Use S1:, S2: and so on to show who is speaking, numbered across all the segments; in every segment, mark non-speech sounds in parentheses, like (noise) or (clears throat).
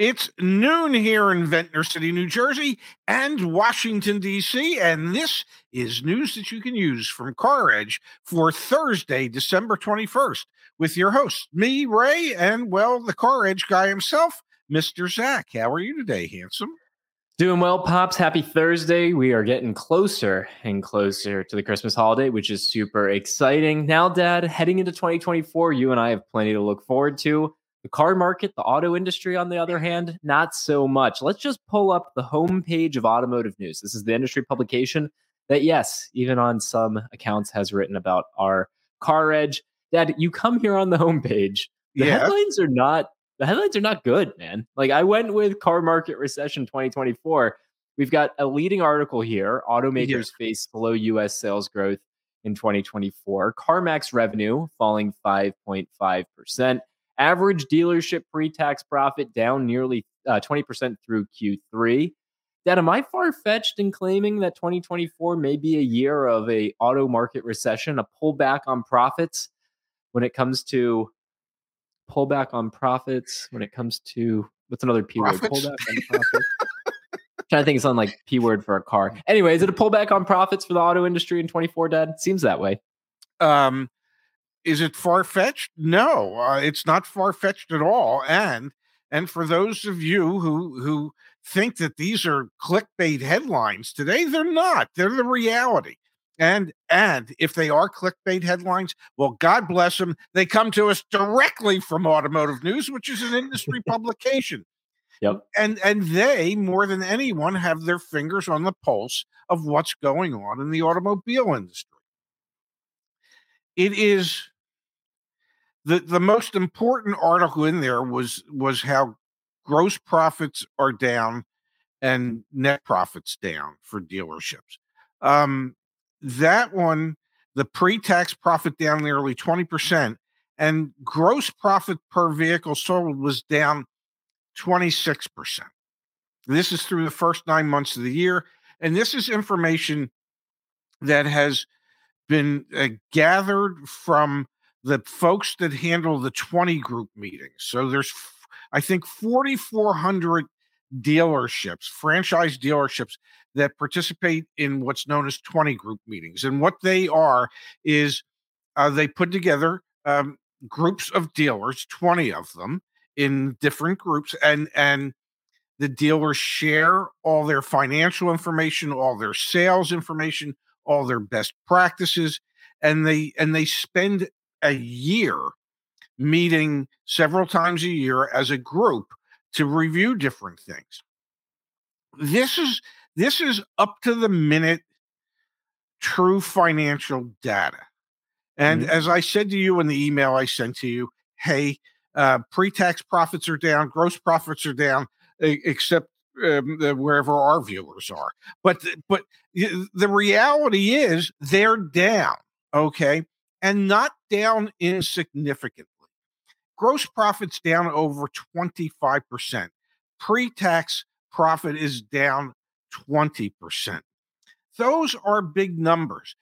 S1: It's noon here in Ventnor City, New Jersey, and Washington, D.C., and this is news that you can use from Car Edge for Thursday, December 21st, with your host, me, Ray, and, well, the Car Edge guy himself, Mr. Zach. How are you today, handsome?
S2: Doing well, Pops. Happy Thursday. We are getting closer and closer to the Christmas holiday, which is super exciting. Now, Dad, heading into 2024, you and I have plenty to look forward to. The car market, the auto industry, on the other hand, not so much. Let's just pull up the homepage of Automotive News. This is the industry publication that, yes, even on some accounts has written about our car edge. Dad, you come here on the homepage. The yeah. headlines are not the headlines are not good, man. Like I went with car market recession 2024. We've got a leading article here. Automakers yeah. face below US sales growth in 2024. CarMax revenue falling 5.5%. Average dealership pre-tax profit down nearly uh, 20% through Q3. Dad, am I far fetched in claiming that 2024 may be a year of a auto market recession, a pullback on profits when it comes to pullback on profits when it comes to what's another p word? Pullback on profits. trying to think of something like p word for a car. Anyway, is it a pullback on profits for the auto industry in 24? Dad seems that way.
S1: Um, is it far fetched? No, uh, it's not far fetched at all. And and for those of you who who think that these are clickbait headlines today, they're not. They're the reality. And and if they are clickbait headlines, well, God bless them. They come to us directly from Automotive News, which is an industry (laughs) publication.
S2: Yep.
S1: And and they more than anyone have their fingers on the pulse of what's going on in the automobile industry. It is the the most important article in there was was how gross profits are down and net profits down for dealerships. Um, that one, the pre-tax profit down nearly twenty percent, and gross profit per vehicle sold was down twenty six percent. This is through the first nine months of the year, and this is information that has been uh, gathered from the folks that handle the 20 group meetings. So there's, I think, 4,400 dealerships, franchise dealerships that participate in what's known as 20 group meetings. And what they are is uh, they put together um, groups of dealers, 20 of them in different groups, and, and the dealers share all their financial information, all their sales information, all their best practices, and they and they spend a year meeting several times a year as a group to review different things. This is this is up to the minute true financial data. And mm-hmm. as I said to you in the email I sent to you, hey, uh, pre-tax profits are down, gross profits are down, except um, wherever our viewers are. But but the reality is they're down. Okay, and not down insignificantly. Gross profits down over 25%. Pre tax profit is down 20%. Those are big numbers.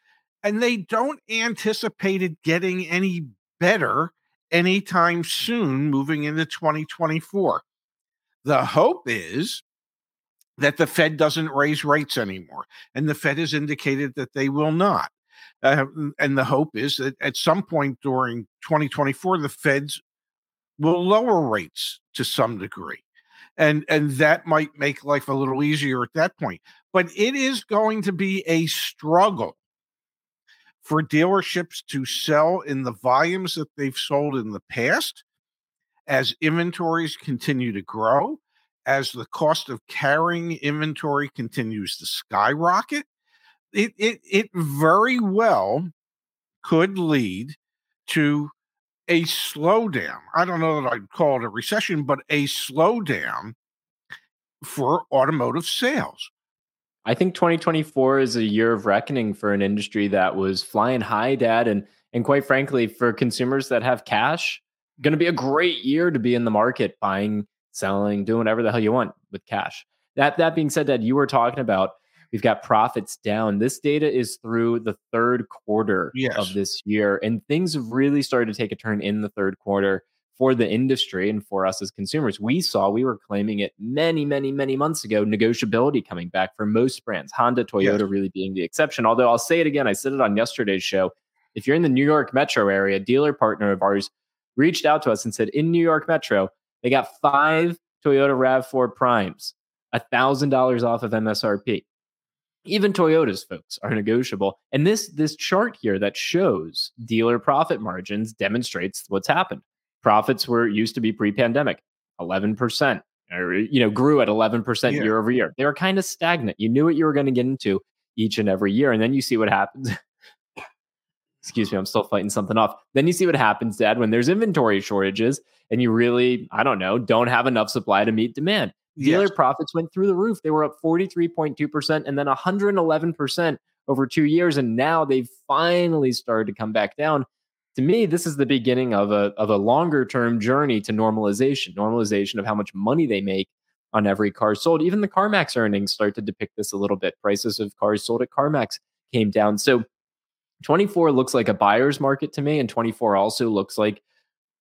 S1: And they don't anticipate it getting any better anytime soon moving into 2024. The hope is that the Fed doesn't raise rates anymore. And the Fed has indicated that they will not. Uh, and the hope is that at some point during 2024, the Feds will lower rates to some degree. And, and that might make life a little easier at that point. But it is going to be a struggle for dealerships to sell in the volumes that they've sold in the past as inventories continue to grow, as the cost of carrying inventory continues to skyrocket it, it, it very well could lead to a slowdown. I don't know that I'd call it a recession, but a slowdown for automotive sales.
S2: I think 2024 is a year of reckoning for an industry that was flying high, Dad, and and quite frankly, for consumers that have cash, going to be a great year to be in the market, buying, selling, doing whatever the hell you want with cash. That that being said, Dad, you were talking about We've got profits down. This data is through the third quarter yes. of this year, and things have really started to take a turn in the third quarter for the industry and for us as consumers. We saw, we were claiming it many, many, many months ago, negotiability coming back for most brands, Honda, Toyota yes. really being the exception. Although I'll say it again, I said it on yesterday's show. If you're in the New York metro area, dealer partner of ours reached out to us and said, in New York metro, they got five Toyota RAV4 Primes, $1,000 off of MSRP. Even Toyota's folks are negotiable. And this this chart here that shows dealer profit margins demonstrates what's happened. Profits were used to be pre-pandemic, 11%, or you know, grew at 11% yeah. year over year. They were kind of stagnant. You knew what you were going to get into each and every year. And then you see what happens. (laughs) Excuse me, I'm still fighting something off. Then you see what happens, Dad, when there's inventory shortages and you really, I don't know, don't have enough supply to meet demand. Dealer yes. profits went through the roof. They were up 43.2% and then 111% over two years. And now they've finally started to come back down. To me, this is the beginning of a, of a longer term journey to normalization, normalization of how much money they make on every car sold. Even the CarMax earnings start to depict this a little bit. Prices of cars sold at CarMax came down. So 24 looks like a buyer's market to me, and 24 also looks like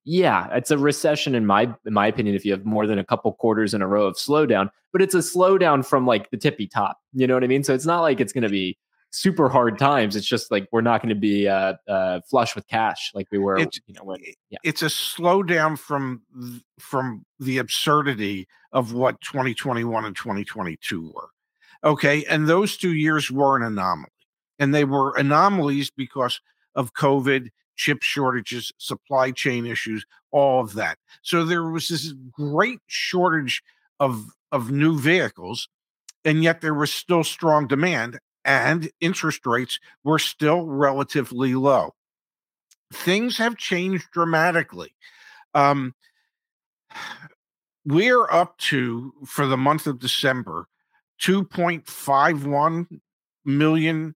S2: yeah, it's a recession in my in my opinion if you have more than a couple quarters in a row of slowdown, but it's a slowdown from like the tippy top. You know what I mean? So it's not like it's going to be super hard times. It's just like we're not going to be uh, uh, flush with cash like we were.
S1: It's,
S2: you
S1: know, when, yeah. it's a slowdown from from the absurdity of what 2021 and 2022 were. Okay, and those two years were an anomaly, and they were anomalies because of COVID chip shortages, supply chain issues, all of that. So there was this great shortage of of new vehicles, and yet there was still strong demand, and interest rates were still relatively low. Things have changed dramatically. Um, we're up to for the month of December 2.51 million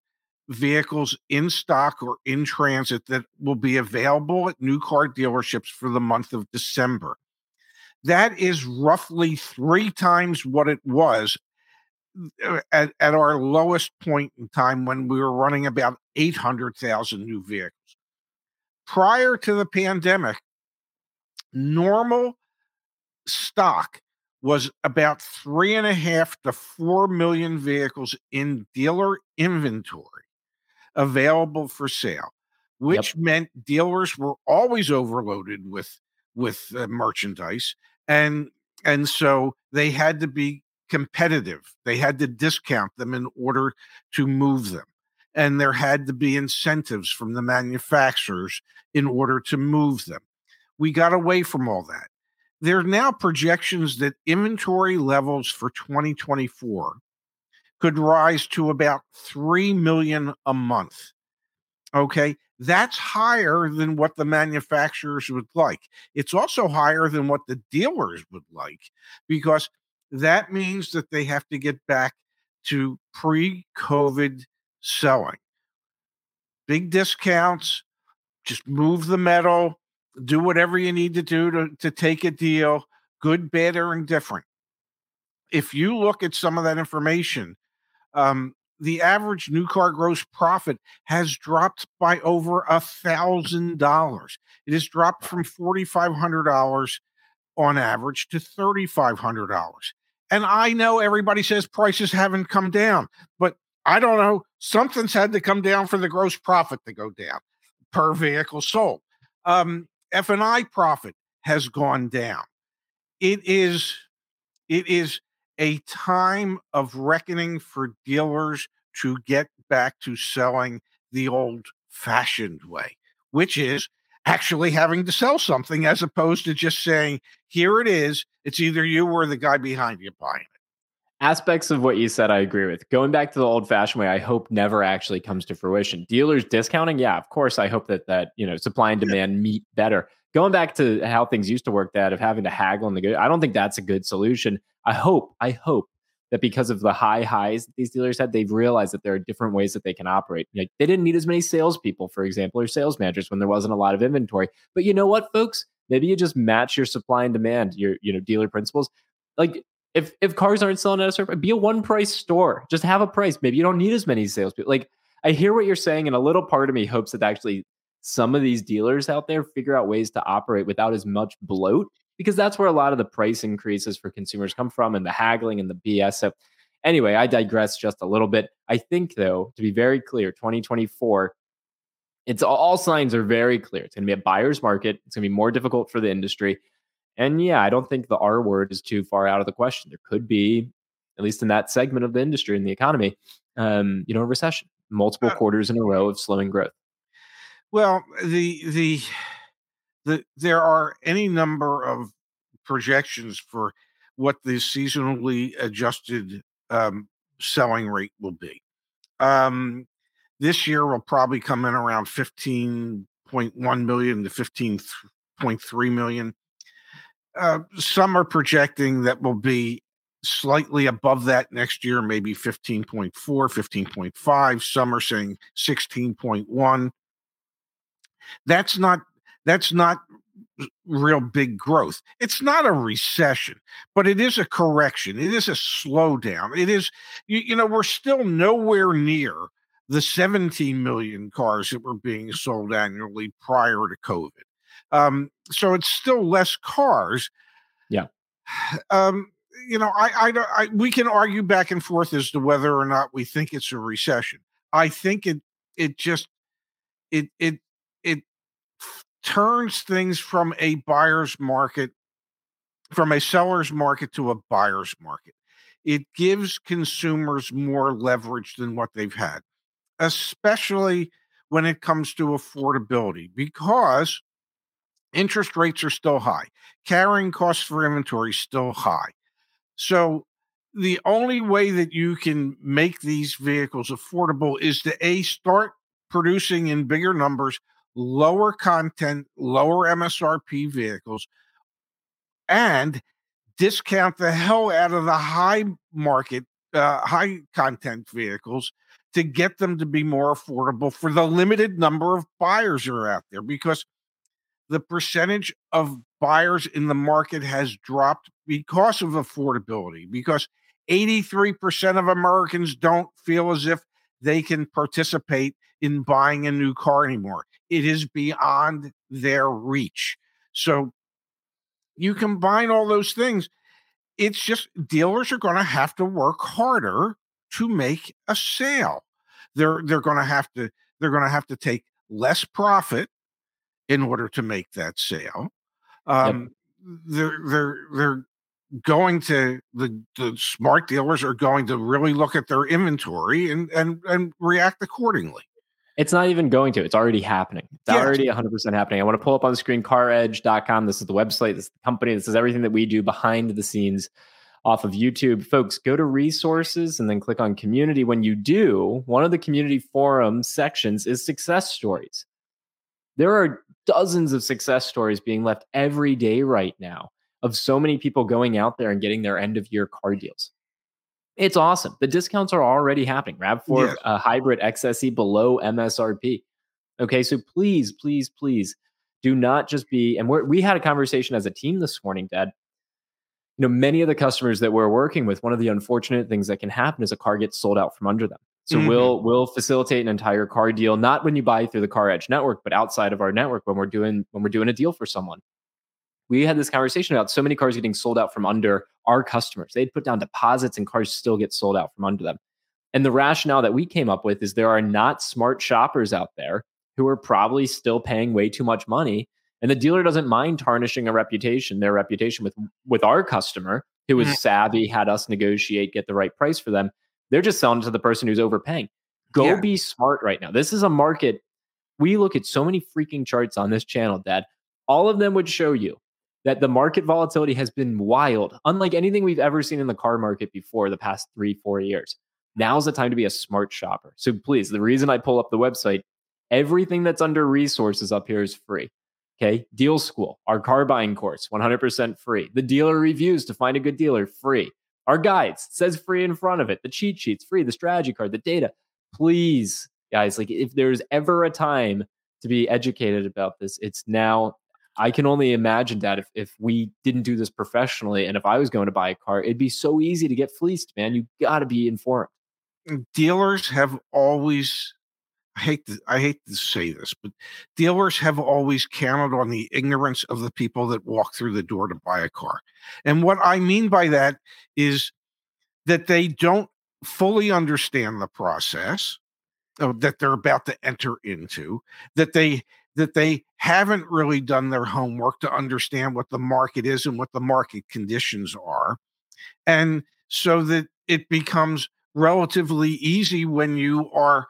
S1: vehicles in stock or in transit that will be available at new car dealerships for the month of December. That is roughly three times what it was uh, at, at our lowest point in time when we were running about 800,000 new vehicles. Prior to the pandemic, normal stock was about three and a half to four million vehicles in dealer inventory available for sale, which yep. meant dealers were always overloaded with with uh, merchandise and and so they had to be competitive. They had to discount them in order to move them. And there had to be incentives from the manufacturers in order to move them. We got away from all that. There are now projections that inventory levels for 2024 could rise to about 3 million a month. Okay, that's higher than what the manufacturers would like. It's also higher than what the dealers would like because that means that they have to get back to pre COVID selling. Big discounts, just move the metal, do whatever you need to do to, to take a deal, good, bad, or indifferent. If you look at some of that information, um, the average new car gross profit has dropped by over a thousand dollars. It has dropped from forty five hundred dollars on average to thirty five hundred dollars. And I know everybody says prices haven't come down, but I don't know. Something's had to come down for the gross profit to go down per vehicle sold. Um, F and I profit has gone down. It is, it is a time of reckoning for dealers to get back to selling the old fashioned way, which is actually having to sell something as opposed to just saying, here it is. It's either you or the guy behind you buying it.
S2: Aspects of what you said, I agree with. Going back to the old fashioned way, I hope never actually comes to fruition. Dealers discounting, yeah, of course, I hope that that you know supply and demand yeah. meet better. Going back to how things used to work, that of having to haggle and the good, I don't think that's a good solution. I hope, I hope that because of the high highs that these dealers had, they've realized that there are different ways that they can operate. Like they didn't need as many salespeople, for example, or sales managers when there wasn't a lot of inventory. But you know what, folks? Maybe you just match your supply and demand, your you know dealer principles. Like if if cars aren't selling at a certain, be a one price store. Just have a price. Maybe you don't need as many salespeople. Like I hear what you're saying, and a little part of me hopes that actually some of these dealers out there figure out ways to operate without as much bloat because that's where a lot of the price increases for consumers come from and the haggling and the BS. So, anyway, I digress just a little bit. I think, though, to be very clear, 2024, it's all signs are very clear. It's going to be a buyer's market. It's going to be more difficult for the industry. And yeah, I don't think the R word is too far out of the question. There could be, at least in that segment of the industry and the economy, um, you know, a recession, multiple quarters in a row of slowing growth.
S1: Well, the the the there are any number of projections for what the seasonally adjusted um, selling rate will be. Um, this year will probably come in around 15.1 million to 15.3 million. Uh, some are projecting that will be slightly above that next year, maybe 15.4, 15.5. Some are saying 16.1. That's not that's not real big growth. It's not a recession, but it is a correction. It is a slowdown. It is you, you know we're still nowhere near the 17 million cars that were being sold annually prior to COVID. Um, so it's still less cars.
S2: Yeah. (sighs)
S1: Um, you know, I, I, I, we can argue back and forth as to whether or not we think it's a recession. I think it, it just, it, it, it turns things from a buyer's market, from a seller's market to a buyer's market. It gives consumers more leverage than what they've had, especially when it comes to affordability, because interest rates are still high, carrying costs for inventory is still high. So the only way that you can make these vehicles affordable is to a start producing in bigger numbers lower content lower msrp vehicles and discount the hell out of the high market uh, high content vehicles to get them to be more affordable for the limited number of buyers that are out there because the percentage of buyers in the market has dropped because of affordability, because 83% of Americans don't feel as if they can participate in buying a new car anymore. It is beyond their reach. So you combine all those things, it's just dealers are going to have to work harder to make a sale. They're they're going to have to they're going to have to take less profit in order to make that sale. Um, yep. They're they're they're going to the the smart dealers are going to really look at their inventory and and and react accordingly.
S2: It's not even going to. It's already happening. It's yes. already 100% happening. I want to pull up on the screen caredge.com. This is the website. This is the company. This is everything that we do behind the scenes off of YouTube. Folks, go to resources and then click on community. When you do, one of the community forum sections is success stories. There are dozens of success stories being left every day right now of so many people going out there and getting their end of year car deals. It's awesome. The discounts are already happening. RAV4 yes. uh, hybrid XSE below MSRP. Okay, so please, please, please do not just be. And we had a conversation as a team this morning, Dad. You know, many of the customers that we're working with, one of the unfortunate things that can happen is a car gets sold out from under them. So mm-hmm. we'll we'll facilitate an entire car deal, not when you buy through the Car Edge network, but outside of our network when we're doing when we're doing a deal for someone. We had this conversation about so many cars getting sold out from under our customers. They'd put down deposits and cars still get sold out from under them. And the rationale that we came up with is there are not smart shoppers out there who are probably still paying way too much money. And the dealer doesn't mind tarnishing a reputation, their reputation with with our customer who is mm-hmm. savvy, had us negotiate, get the right price for them they're just selling to the person who's overpaying. Go yeah. be smart right now. This is a market. We look at so many freaking charts on this channel, Dad. All of them would show you that the market volatility has been wild, unlike anything we've ever seen in the car market before the past three, four years. Now's the time to be a smart shopper. So please, the reason I pull up the website, everything that's under resources up here is free. Okay. Deal School, our car buying course, 100% free. The dealer reviews to find a good dealer, free. Our guides says free in front of it. The cheat sheets free. The strategy card, the data. Please, guys, like if there's ever a time to be educated about this, it's now. I can only imagine that if, if we didn't do this professionally and if I was going to buy a car, it'd be so easy to get fleeced, man. You got to be informed.
S1: Dealers have always I hate to I hate to say this, but dealers have always counted on the ignorance of the people that walk through the door to buy a car. And what I mean by that is that they don't fully understand the process uh, that they're about to enter into, that they that they haven't really done their homework to understand what the market is and what the market conditions are. And so that it becomes relatively easy when you are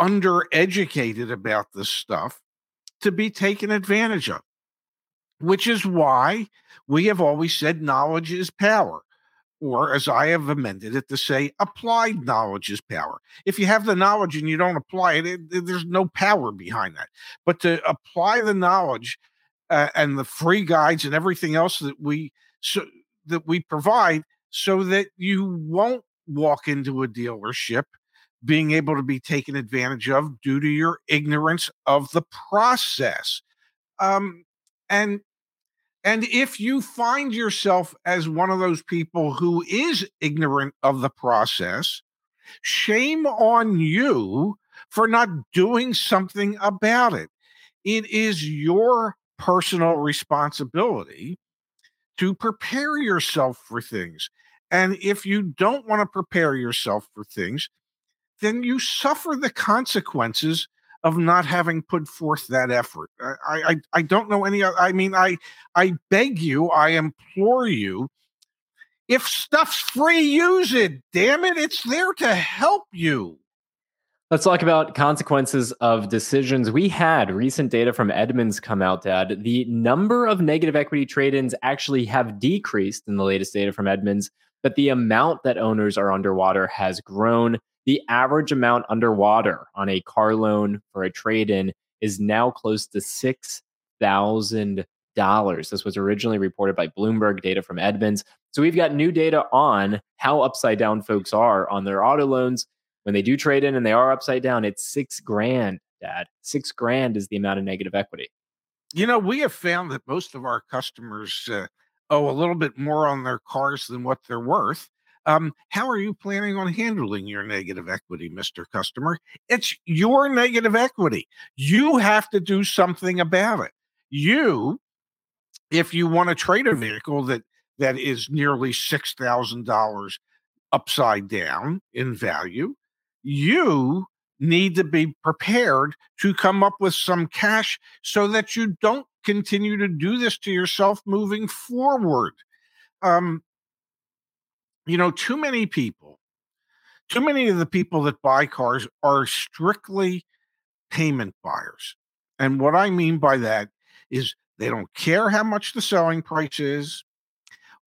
S1: undereducated about this stuff to be taken advantage of, which is why we have always said knowledge is power. Or, as I have amended it to say, applied knowledge is power. If you have the knowledge and you don't apply it, it, it there's no power behind that. But to apply the knowledge uh, and the free guides and everything else that we so that we provide, so that you won't walk into a dealership being able to be taken advantage of due to your ignorance of the process. Um, and and if you find yourself as one of those people who is ignorant of the process, shame on you for not doing something about it. It is your personal responsibility to prepare yourself for things. And if you don't want to prepare yourself for things, then you suffer the consequences of not having put forth that effort. I, I, I don't know any. I mean, I, I beg you, I implore you. If stuff's free, use it. Damn it, it's there to help you.
S2: Let's talk about consequences of decisions. We had recent data from Edmunds come out, Dad. The number of negative equity trade ins actually have decreased in the latest data from Edmunds, but the amount that owners are underwater has grown. The average amount underwater on a car loan for a trade in is now close to $6,000. This was originally reported by Bloomberg data from Edmunds. So we've got new data on how upside down folks are on their auto loans. When they do trade in and they are upside down, it's six grand, Dad. Six grand is the amount of negative equity.
S1: You know, we have found that most of our customers uh, owe a little bit more on their cars than what they're worth. Um, how are you planning on handling your negative equity, Mr. Customer? It's your negative equity. You have to do something about it. You, if you want to trade a vehicle that that is nearly six thousand dollars upside down in value, you need to be prepared to come up with some cash so that you don't continue to do this to yourself moving forward. Um, you know, too many people, too many of the people that buy cars are strictly payment buyers. And what I mean by that is they don't care how much the selling price is.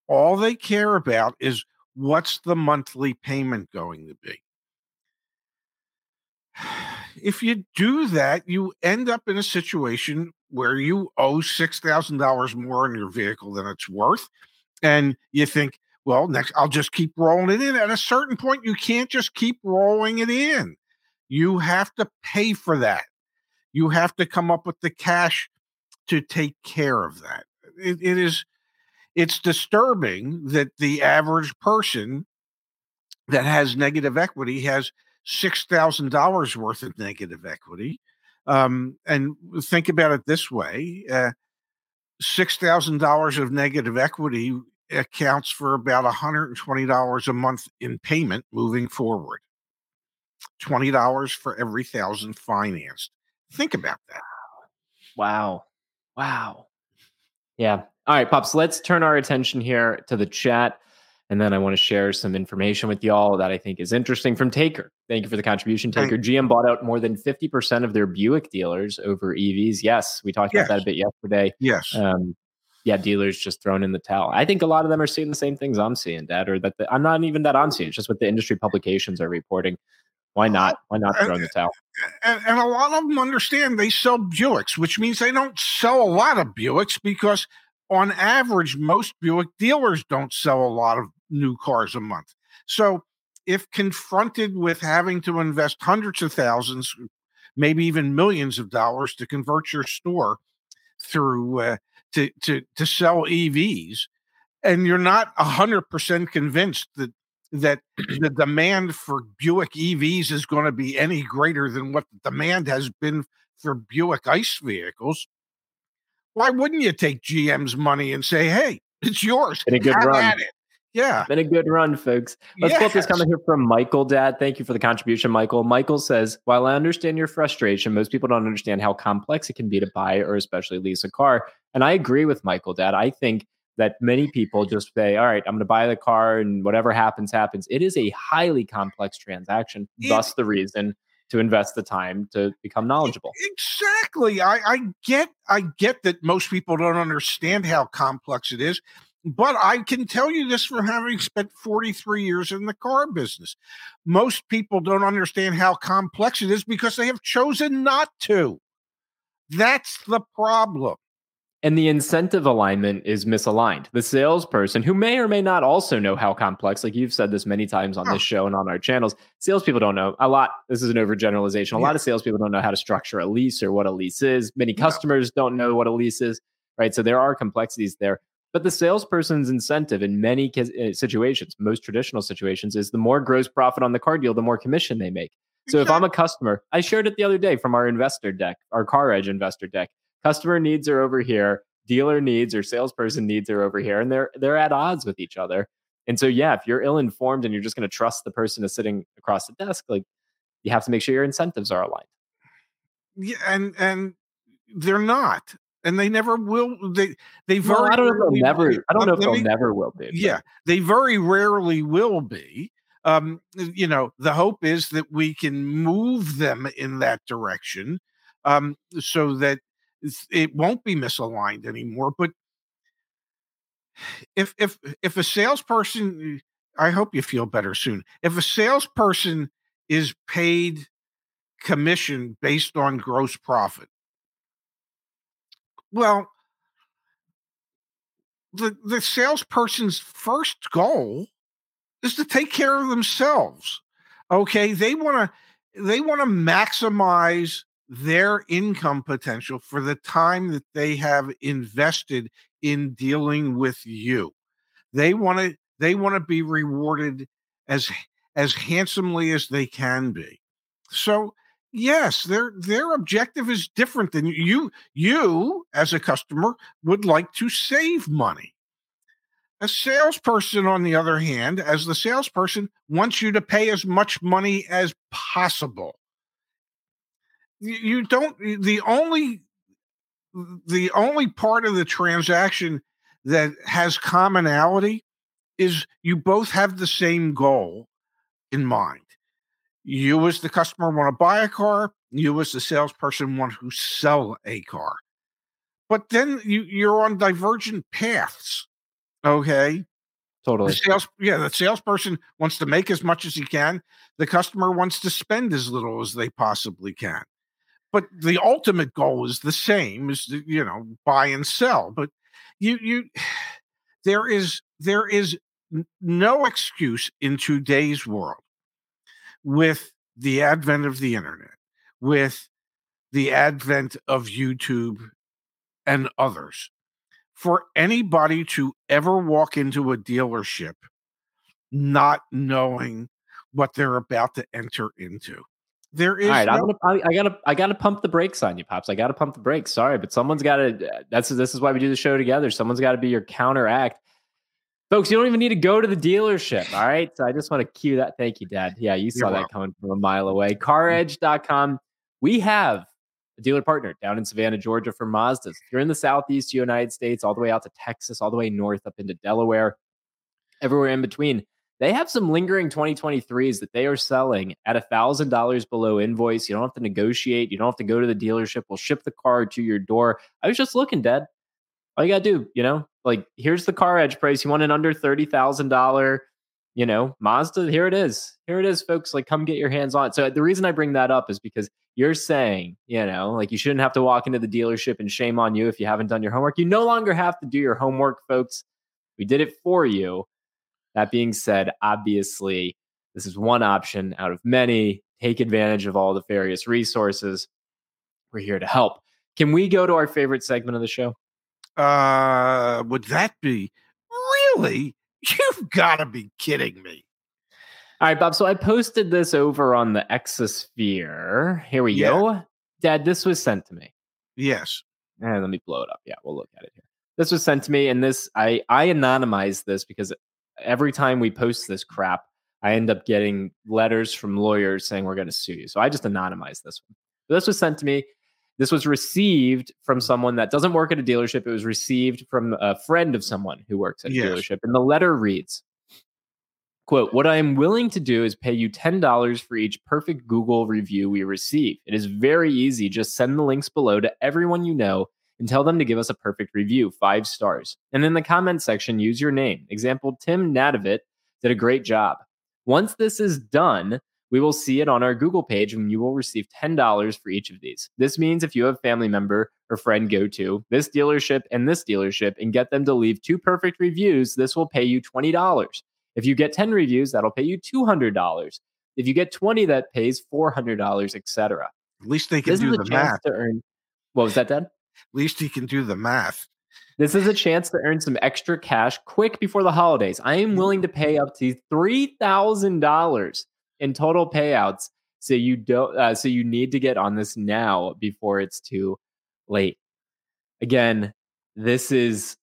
S1: All they care about is what's the monthly payment going to be. If you do that, you end up in a situation where you owe $6,000 more on your vehicle than it's worth. And you think, well, next, I'll just keep rolling it in. At a certain point, you can't just keep rolling it in. You have to pay for that. You have to come up with the cash to take care of that. it, it is, it's disturbing that the average person that has negative equity has $6,000 worth of negative equity. Um, and think about it this way uh, $6,000 of negative equity accounts for about $120 a month in payment moving forward. $20 for every thousand financed. Think about that.
S2: Wow. Wow. Yeah. All right, Pops, let's turn our attention here to the chat. And then I want to share some information with y'all that I think is interesting from Taker. Thank you for the contribution, Taker. GM bought out more than 50% of their Buick dealers over EVs. Yes, we talked yes. about that a bit yesterday.
S1: Yes.
S2: Um, yeah, dealers just thrown in the towel. I think a lot of them are seeing the same things I'm seeing, Dad, or that the, I'm not even that I'm seeing. It's just what the industry publications are reporting. Why not? Why not throw in the towel?
S1: And, and a lot of them understand they sell Buicks, which means they don't sell a lot of Buicks because, on average, most Buick dealers don't sell a lot of new cars a month. So, if confronted with having to invest hundreds of thousands, maybe even millions of dollars to convert your store through uh, to to to sell EVs, and you're not hundred percent convinced that that the demand for Buick EVs is going to be any greater than what the demand has been for Buick ICE vehicles, why wouldn't you take GM's money and say, "Hey, it's yours"?
S2: In a good
S1: Have
S2: run.
S1: at it. Yeah.
S2: Been a good run, folks. Let's flip this comment here from Michael, Dad. Thank you for the contribution, Michael. Michael says, While I understand your frustration, most people don't understand how complex it can be to buy or especially lease a car. And I agree with Michael, Dad. I think that many people just say, All right, I'm going to buy the car and whatever happens, happens. It is a highly complex transaction,
S1: It-
S2: thus the reason to invest the time to become knowledgeable.
S1: Exactly. I, I get I get that most people don't understand how complex it is, but I can tell you this from having spent 43 years in the car business. Most people don't understand how complex it is because they have chosen not to. That's the problem.
S2: And the incentive alignment is misaligned. The salesperson, who may or may not also know how complex, like you've said this many times on
S1: Oh.
S2: this show and on our channels, salespeople don't know a lot. This is an overgeneralization. A
S1: Yeah.
S2: lot of salespeople don't know how to structure a lease or what a lease is. Many
S1: No.
S2: customers don't know what a lease is, right? So there are complexities there. But the salesperson's incentive in many uh, situations, most traditional situations, is the more gross profit on the car deal, the more commission they make. So if I'm a customer, I shared it the other day from our investor deck, our Car Edge investor deck. Customer needs are over here, dealer needs or salesperson needs are over here, and they're they're at odds with each other. And so yeah, if you're ill informed and you're just going to trust the person that's sitting across the desk, like you have to make sure your incentives are aligned.
S1: Yeah, and and they're not, and they never will. They they very
S2: Well, I don't know if they'll never.
S1: will.
S2: I don't know if they'll
S1: me-
S2: never will be. but-
S1: Yeah, they very rarely will be. Um, you know, the hope is that we can move them in that direction, um, so that it won't be misaligned anymore. But if if if a salesperson, I hope you feel better soon. If a salesperson is paid commission based on gross profit, well, the the salesperson's first goal is to take care of themselves. Okay, they want to they want to maximize their income potential for the time that they have invested in dealing with you. They want to they want to be rewarded as as handsomely as they can be. So, yes, their their objective is different than you you as a customer would like to save money. A salesperson, on the other hand, as the salesperson, wants you to pay as much money as possible. You, don't. The only the only part of the transaction that has commonality is you both have the same goal in mind. You, as the customer, want to buy a car. You, as the salesperson, want to sell a car. But then you, you're on divergent paths. Okay. The
S2: totally.
S1: sales, yeah, the salesperson wants to make as much as he can. The customer wants to spend as little as they possibly can. But the ultimate goal is the same: is to, you know buy and sell. But you you (sighs) there is there is no excuse in today's world with the advent of the internet, with the advent of YouTube and others, for anybody to ever walk into a dealership not knowing what they're about to enter into. There is
S2: All right, I'm gonna, I, I gotta, I gotta pump the brakes on you, pops. I gotta pump the brakes. Sorry, but someone's got to. That's this is why we do the show together. Someone's got to be your counteract, folks. You don't even need to go to the dealership. All right, so I just want to cue that. Thank you, Dad. Yeah, you saw
S1: You're
S2: that coming from a mile away. CarEdge.com. We have a dealer partner down in Savannah, Georgia for Mazdas. If you're in the Southeast United States, all the way out to Texas, all the way north up into Delaware, everywhere in between. They have some lingering 2023s that they are selling at $1,000 below invoice. You don't have to negotiate. You don't have to go to the dealership. We'll ship the car to your door. I was just looking, Dad. All you got to do, you know, like here's the car edge price. You want an under $30,000, you know, Mazda, here it is. Here it is, folks. Like, come get your hands on it. So uh, the reason I bring that up is because you're saying, you know, like you shouldn't have to walk into the dealership and shame on you if you haven't done your homework. You no longer have to do your homework, folks. We did it for you. That being said, obviously, this is one option out of many. Take advantage of all the various resources. We're here to help. Can we go to our favorite segment of the show?
S1: Uh would that be really? (laughs) You've got to be kidding me.
S2: All right, Bob. So I posted this over on the Exosphere. Here we
S1: Yeah.
S2: go. Dad, this was sent to me.
S1: Yes.
S2: And let me blow it up. Yeah, we'll look at it here. This was sent to me, and this I I anonymized this because every time we post this crap, I end up getting letters from lawyers saying we're going to sue you. So I just anonymized this one. But this was sent to me. This was received from someone that doesn't work at a dealership. It was received from a friend of someone who works at a
S1: Yes.
S2: dealership. And the letter reads, quote, what I am willing to do is pay you $10 for each perfect Google review we receive. It is very easy. Just send the links below to everyone you know and tell them to give us a perfect review, five stars. And in the comment section, use your name. Example, Tim Nadovit did a great job. Once this is done, we will see it on our Google page and you will receive $10 for each of these. This means if you have a family member or friend go to this dealership and this dealership and get them to leave two perfect reviews, this will pay you $20. If you get 10 reviews, that'll pay you $200. If you get 20, that pays $400, etc.
S1: At least they can
S2: This
S1: do
S2: is a
S1: the
S2: chance
S1: math.
S2: to earn. What was that, Dad?
S1: At least he can do the math.
S2: This is a chance to earn some extra cash quick before the holidays. I am willing to pay up to three thousand dollars in total payouts. So you don't. Uh, so you need to get on this now before it's too late. Again, this is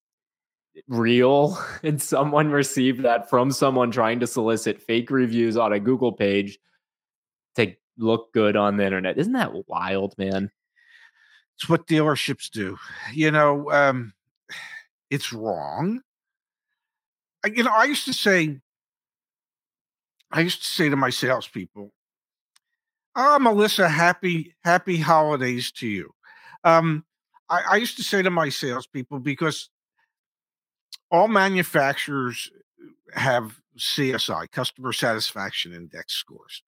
S2: real, (laughs) and someone received that from someone trying to solicit fake reviews on a Google page to look good on the internet. Isn't that wild, man?
S1: It's what dealerships do. You know, um, (sighs) it's wrong. You know, I used to say, I used to say to my salespeople, "Oh, Melissa, happy happy holidays to you." Um, I, I used to say to my salespeople because all manufacturers have CSI, customer satisfaction index scores,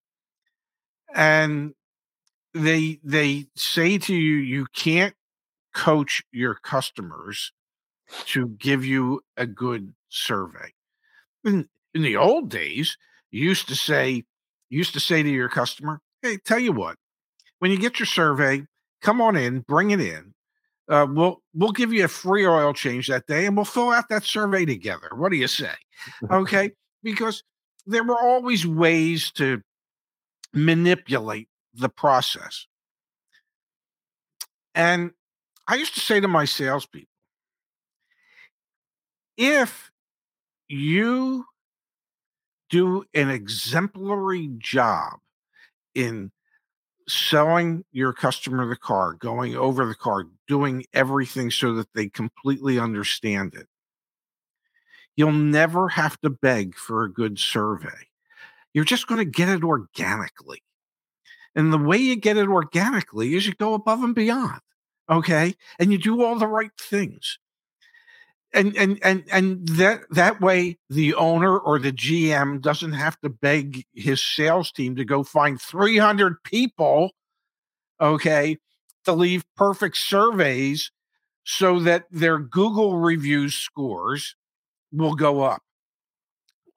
S1: and they they say to you you can't coach your customers to give you a good survey in, in the old days used to say used to say to your customer hey tell you what when you get your survey come on in bring it in. Uh, we'll we'll give you a free oil change that day and we'll fill out that survey together. What do you say? Okay? Because there were always ways to manipulate the process. And I used to say to my salespeople, if you do an exemplary job in selling your customer the car, going over the car, doing everything so that they completely understand it, you'll never have to beg for a good survey. You're just going to get it organically. And the way you get it organically is you go above and beyond. Okay. And you do all the right things. And and and and that that way the owner or the GM doesn't have to beg his sales team to go find 300 people, okay, to leave perfect surveys so that their Google review scores will go up.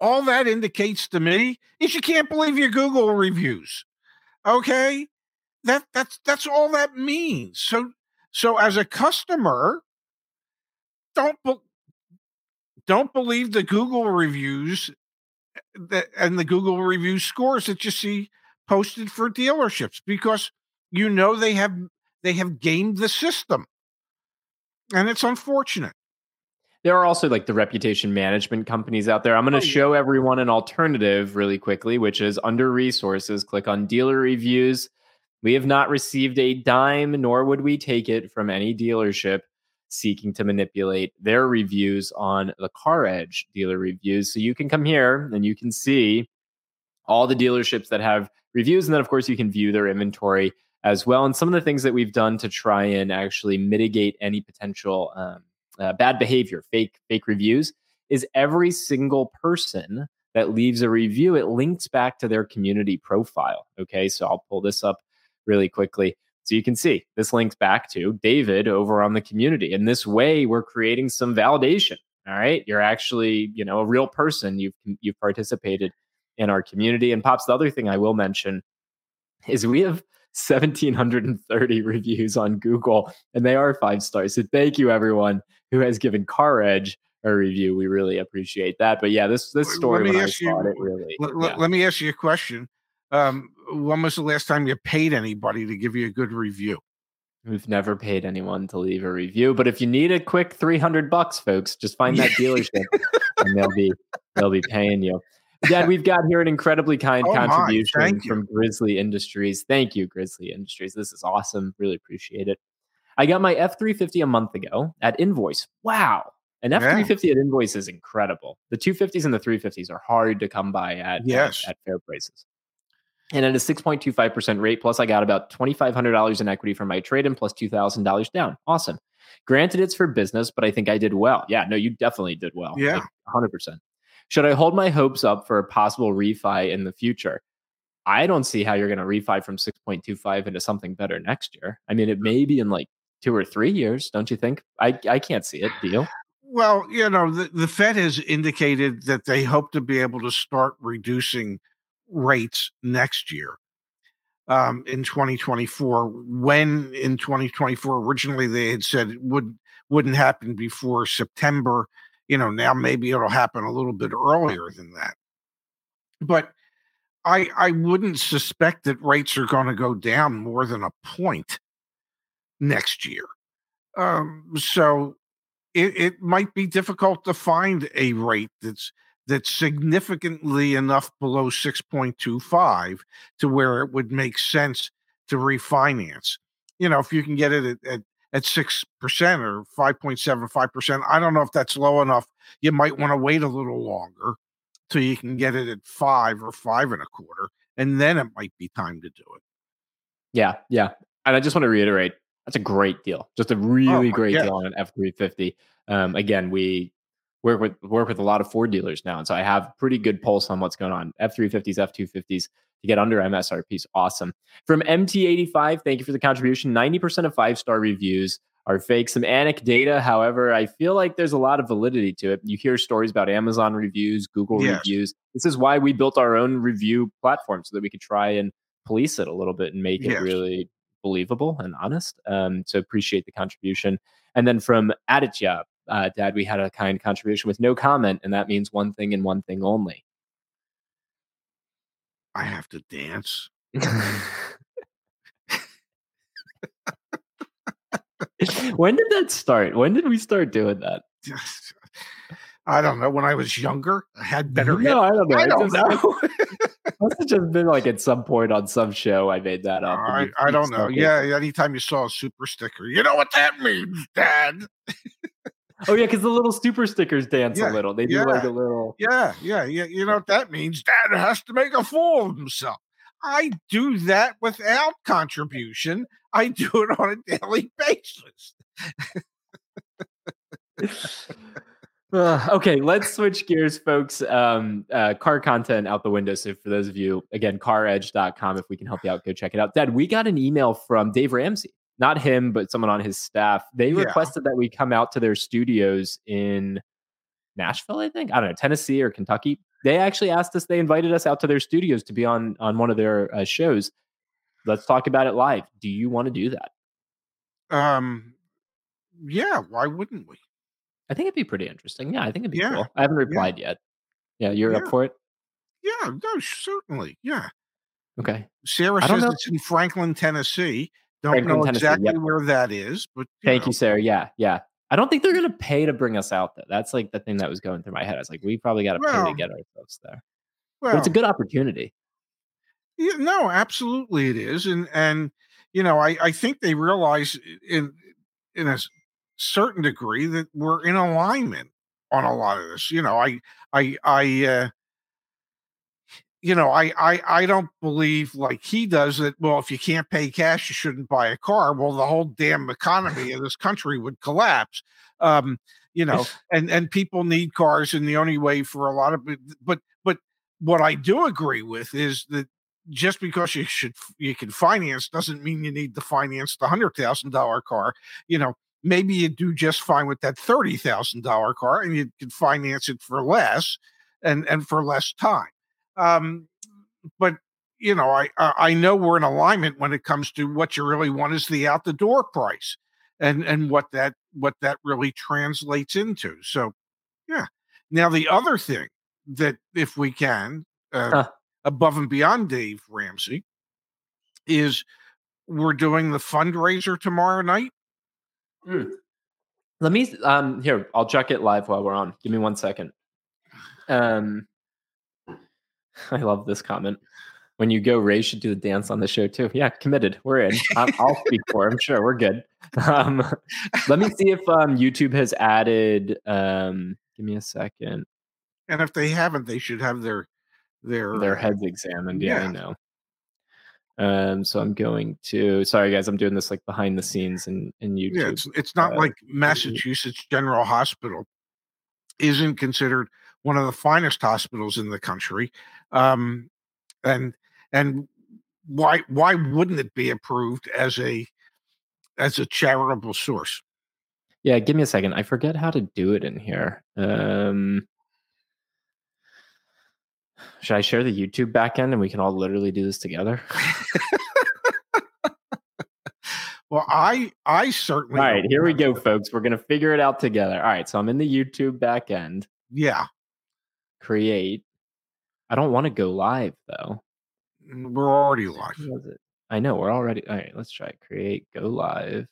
S1: All that indicates to me is you can't believe your Google reviews okay that that's that's all that means so so as a customer don't don't believe the google reviews eh, that and the google review scores that you see posted for dealerships because you know they have they have gamed the system and it's unfortunate
S2: There are also like the reputation management companies out there. I'm going to
S1: Oh, yeah.
S2: show everyone an alternative really quickly, which is under resources. Click on dealer reviews. We have not received a dime, nor would we take it from any dealership seeking to manipulate their reviews on the Car Edge dealer reviews. So you can come here and you can see all the dealerships that have reviews. And then, of course, you can view their inventory as well. And some of the things that we've done to try and actually mitigate any potential um, uh, bad behavior, fake fake reviews, is every single person that leaves a review, it links back to their community profile. Okay, so I'll pull this up really quickly. So you can see this links back to David over on the community. And this way, we're creating some validation. All right, you're actually, you know, a real person. You've you've participated in our community. And pops, the other thing I will mention is we have 1730 reviews on Google, and they are five stars. So thank you everyone who has given Car Edge a review. We really appreciate that. But yeah, this this story when I saw you, it, really.
S1: Let, yeah. let, me ask you a question. Um, when was the last time you paid anybody to give you a good review?
S2: We've never paid anyone to leave a review, but if you need a quick three hundred bucks, folks, just find that dealership, (laughs) and they'll be they'll be paying you. Dad, we've got here an incredibly kind oh contribution from Grizzly Industries. Thank you, Grizzly Industries. This is awesome. Really appreciate it. I got my F three fifty a month ago at Invoice. Wow, an F three fifty at Invoice is incredible. The two fifties and the three fifties are hard to come by at
S1: yes.
S2: at, at fair prices. And at a 6.25% rate, plus I got about $2,500 in equity from my trade and plus $2,000 down. Awesome. Granted, it's for business, but I think I did well. Yeah, no, you definitely did well.
S1: Yeah.
S2: Like 100%. Should I hold my hopes up for a possible refi in the future? I don't see how you're going to refi from 6.25 into something better next year. I mean, it may be in like two or three years, don't you think? I, I can't see it. Do you?
S1: Well, you know, the, the Fed has indicated that they hope to be able to start reducing rates next year um, in 2024. When in 2024, originally they had said it would wouldn't happen before September. You know, now maybe it'll happen a little bit earlier than that. But I I wouldn't suspect that rates are going to go down more than a point next year. Um, so it, it might be difficult to find a rate that's that's significantly enough below 6.25 to where it would make sense to refinance. You know, if you can get it at, at, at 6% or 5.75%, I don't know if that's low enough. You might want to wait a little longer till you can get it at five or five and a quarter, and then it might be time to do it.
S2: Yeah, yeah. And I just want to reiterate that's a great deal. Just a oh really oh, great deal on an F three fifty. Um, again, we work with work with a lot of Ford dealers now, and so I have pretty good pulse on what's going on. F three fifties, F two fifties to get under MSRP is awesome. From MT eighty five, thank you for the contribution. Ninety percent of five star reviews are fake. Some anecdata, however, I feel like there's a lot of validity to it. You hear stories about Amazon reviews, Google yes. reviews. This is why we built our own review platform so that we could try and police it a little bit and make yes. it really believable and honest. Um, so appreciate the contribution. And then from Aditya, uh, Dad, we had a kind contribution with no comment, and that means one thing and one thing only.
S1: I have to dance. (laughs)
S2: when did that start? When did we start doing that?
S1: I don't know. When I was younger, I had better.
S2: No, I don't know.
S1: I don't know. (laughs)
S2: Must have just been like at some point on some show I made that up.
S1: I, I don't know. Yeah, anytime you saw a super sticker, you know what that means, Dad.
S2: Oh yeah, because the little super stickers dance yeah, a little. They do yeah, like a little.
S1: Yeah, yeah, yeah. You know what that means? Dad has to make a fool of himself. I do that without contribution. I do it on a daily (laughs) basis.
S2: Uh, okay, let's switch gears, folks. Um, uh, car content out the window. So, for those of you, again, caredge.com, if we can help you out, go check it out. Dad, we got an email from Dave Ramsey, not him, but someone on his staff. They yeah. requested that we come out to their studios in Nashville, I think. I don't know, Tennessee or Kentucky. They actually asked us, they invited us out to their studios to be on on one of their uh, shows. Let's talk about it live. Do you want to do that?
S1: Um, yeah, why wouldn't we?
S2: I think it'd be pretty interesting. Yeah, I think it'd be yeah. cool. I haven't replied yeah. yet. Yeah, you're up for it?
S1: Yeah, no, certainly. Yeah.
S2: Okay.
S1: Sarah says it's in Franklin, Tennessee. Don't Franklin, know Tennessee, exactly yep. where that is, but
S2: you thank know. you, Sarah. Yeah, yeah. I don't think they're gonna pay to bring us out there. That's like the thing that was going through my head. I was like, we probably got to well, pay to get our folks there. Well, but it's a good opportunity.
S1: Yeah, no, absolutely it is, and and you know, I I think they realize in in a certain degree that we're in alignment on a lot of this. You know, I I I uh you know, I, I I don't believe like he does that. Well, if you can't pay cash, you shouldn't buy a car. Well, the whole damn economy of this country would collapse. Um, you know, and and people need cars, and the only way for a lot of but but what I do agree with is that just because you should you can finance doesn't mean you need to finance the hundred thousand dollar car. You know, maybe you do just fine with that $30,000 car and you can finance it for less and, and for less time. Um, but you know, I, I know we're in alignment when it comes to what you really want is the out the door price and, and what that, what that really translates into. So, yeah. Now, the other thing that, if we can, uh,
S2: Huh.
S1: above and beyond Dave Ramsey, is we're doing the fundraiser tomorrow night.
S2: Let me um here, I'll check it live while we're on. Give me one second. Um (laughs) I love this comment. When you go, Ray should do the dance on the show too. Yeah, committed. We're in. I'm, I'll speak for. him. sure we're good. (laughs) Um, let me (laughs) see if um, YouTube has added. Um, give me a second.
S1: And if they haven't, they should have their their
S2: Their
S1: uh,
S2: heads examined. Yeah, I know. Um, so I'm going to. Sorry, guys. I'm doing this like behind the scenes in in YouTube.
S1: Yeah, it's it's not
S2: uh,
S1: like Massachusetts General Hospital isn't considered one of the finest hospitals in the country, um, and and why why wouldn't it be approved as a as a charitable source?
S2: Yeah, give me a second. I forget how to do it in here. Um, should I share the YouTube backend and we can all literally do this together? (laughs)
S1: Well, I I certainly
S2: right, here we go, folks. We're gonna figure it out together. All right, so I'm in the YouTube backend.
S1: Yeah,
S2: Create. I don't want to go live though.
S1: Mm, we're already live.
S2: I know we're already. All right, let's try it. create. Go live.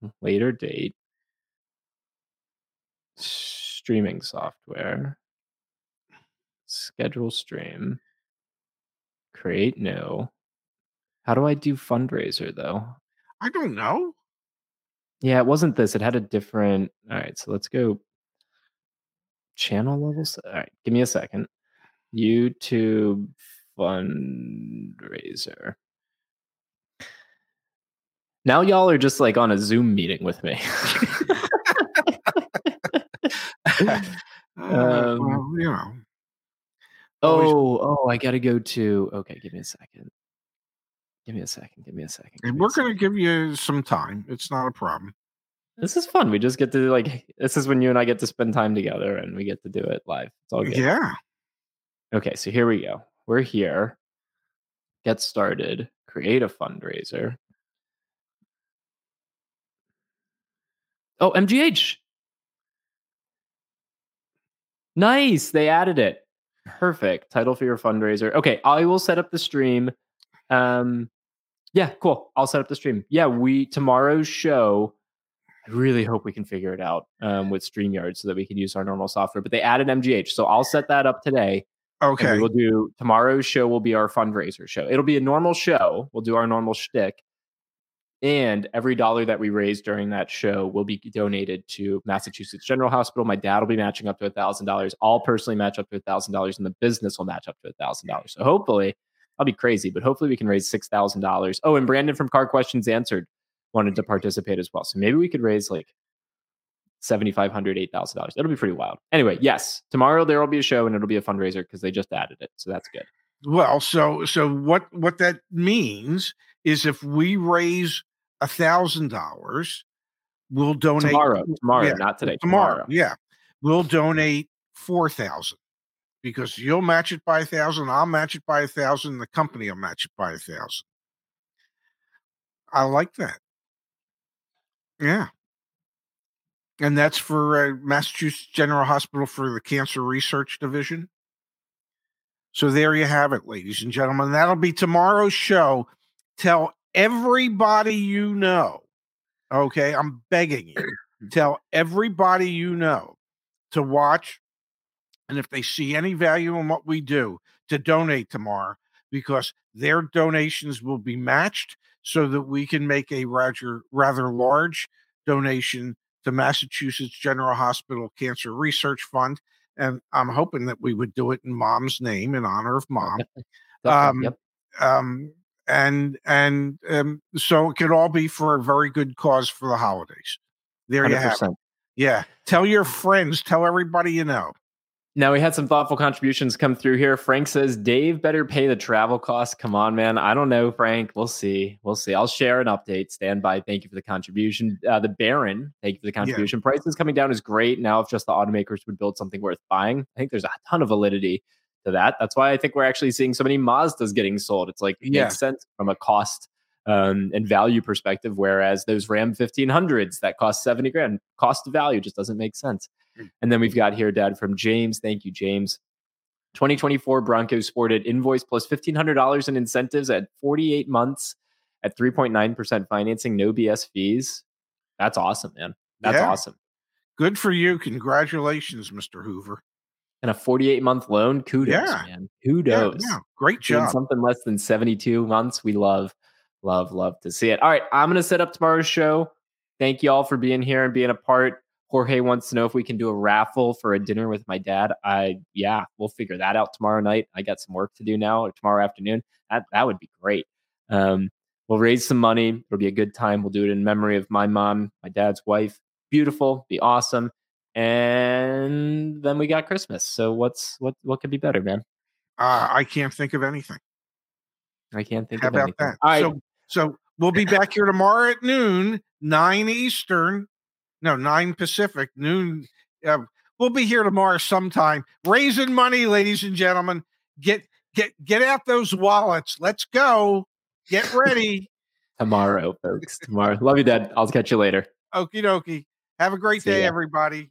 S2: Hmm, later date. Streaming software. Schedule stream. Create new. How do I do fundraiser though?
S1: I don't know.
S2: Yeah, it wasn't this. It had a different. All right, so let's go channel levels. All right, give me a second. YouTube fundraiser. Now y'all are just like on a Zoom meeting with me. (laughs)
S1: Uh,
S2: Um,
S1: well, you know,
S2: oh, oh, I gotta go to. Okay, give me a second. Give me a second. Give me a second.
S1: and we're going to give you some time. It's not a problem.
S2: This is fun. We just get to like. (laughs) This is when you and I get to spend time together, and we get to do it live. It's all good.
S1: Yeah.
S2: Okay, so here we go. We're here. Get started. Create a fundraiser. Oh, MGH. Nice. They added it. Perfect. Title for your fundraiser. Okay, I will set up the stream. Um yeah, cool. I'll set up the stream. Yeah, we tomorrow's show. I really hope we can figure it out um, with StreamYard so that we can use our normal software. But they added MGH. So I'll set that up today.
S1: Okay.
S2: we will do tomorrow's show will be our fundraiser show. It'll be a normal show. We'll do our normal shtick. And every dollar that we raise during that show will be donated to Massachusetts General Hospital. My dad will be matching up to thousand dollars. I'll personally match up to thousand dollars, and the business will match up to thousand dollars. So hopefully, I'll be crazy, but hopefully we can raise six thousand dollars. Oh, and Brandon from Car Questions Answered wanted to participate as well. So maybe we could raise like $7,500, $8,000. That'll be pretty wild. Anyway, yes, tomorrow there will be a show and it'll be a fundraiser because they just added it. So that's good.
S1: Well, so so what what that means is if we raise a thousand dollars, we'll donate
S2: Tomorrow, tomorrow,
S1: yeah,
S2: not today.
S1: tomorrow.
S2: Tomorrow.
S1: Yeah, we'll donate four thousand because you'll match it by a thousand. I'll match it by a thousand. The company will match it by a thousand. I like that. Yeah. And that's for uh, Massachusetts General Hospital for the Cancer Research Division. So there you have it, ladies and gentlemen. That'll be tomorrow's show. Tell everybody you know. Okay, I'm begging you. (clears throat) Tell everybody you know to watch. And if they see any value in what we do, to donate tomorrow because their donations will be matched so that we can make a rather, rather large donation to Massachusetts General Hospital Cancer Research Fund. And I'm hoping that we would do it in mom's name in honor of mom. (laughs) Um,
S2: yep.
S1: Um, and and um, so it could all be for a very good cause for the holidays. There you have it. Yeah. Tell your friends, tell everybody you know.
S2: Now we had some thoughtful contributions come through here. Frank says Dave better pay the travel costs. Come on, man. I don't know, Frank. We'll see. We'll see. I'll share an update. Stand by. Thank you for the contribution. Uh, the Baron, thank you for the contribution. Prices coming down is great. Now, if just the automakers would build something worth buying, I think there's a ton of validity to that. That's why I think we're actually seeing so many Mazdas getting sold. It's like it
S1: Yeah.
S2: makes sense from a cost um, and value perspective. Whereas those Ram 1500s that cost 70 grand, cost to value just doesn't make sense. Mm. And then we've got here, Dad, from James. Thank you, James. 2024 Broncos sported invoice plus $1,500 in incentives at 48 months at 3.9% financing, no BS fees. That's awesome, man. That's yeah. awesome.
S1: Good for you. Congratulations, Mr. Hoover.
S2: And a 48 month loan. Kudos, yeah. man. Kudos. Yeah, yeah.
S1: Great job. Doing
S2: something less than 72 months. We love, love, love to see it. All right. I'm going to set up tomorrow's show. Thank you all for being here and being a part. Jorge wants to know if we can do a raffle for a dinner with my dad. I yeah, we'll figure that out tomorrow night. I got some work to do now or tomorrow afternoon. That that would be great. Um, we'll raise some money. It'll be a good time. We'll do it in memory of my mom, my dad's wife. Beautiful, be awesome. And then we got Christmas. So what's what what could be better, man?
S1: Uh, I can't think of anything.
S2: I can't think
S1: How
S2: of
S1: about
S2: anything.
S1: that. All right. So so we'll be back here tomorrow at noon, nine Eastern, no nine Pacific, noon. Uh, we'll be here tomorrow sometime, raising money, ladies and gentlemen. Get get get out those wallets. Let's go. Get ready. (laughs)
S2: tomorrow, folks. Tomorrow. Love you, Dad. I'll catch you later.
S1: Okie dokie. Have a great See day, ya. everybody.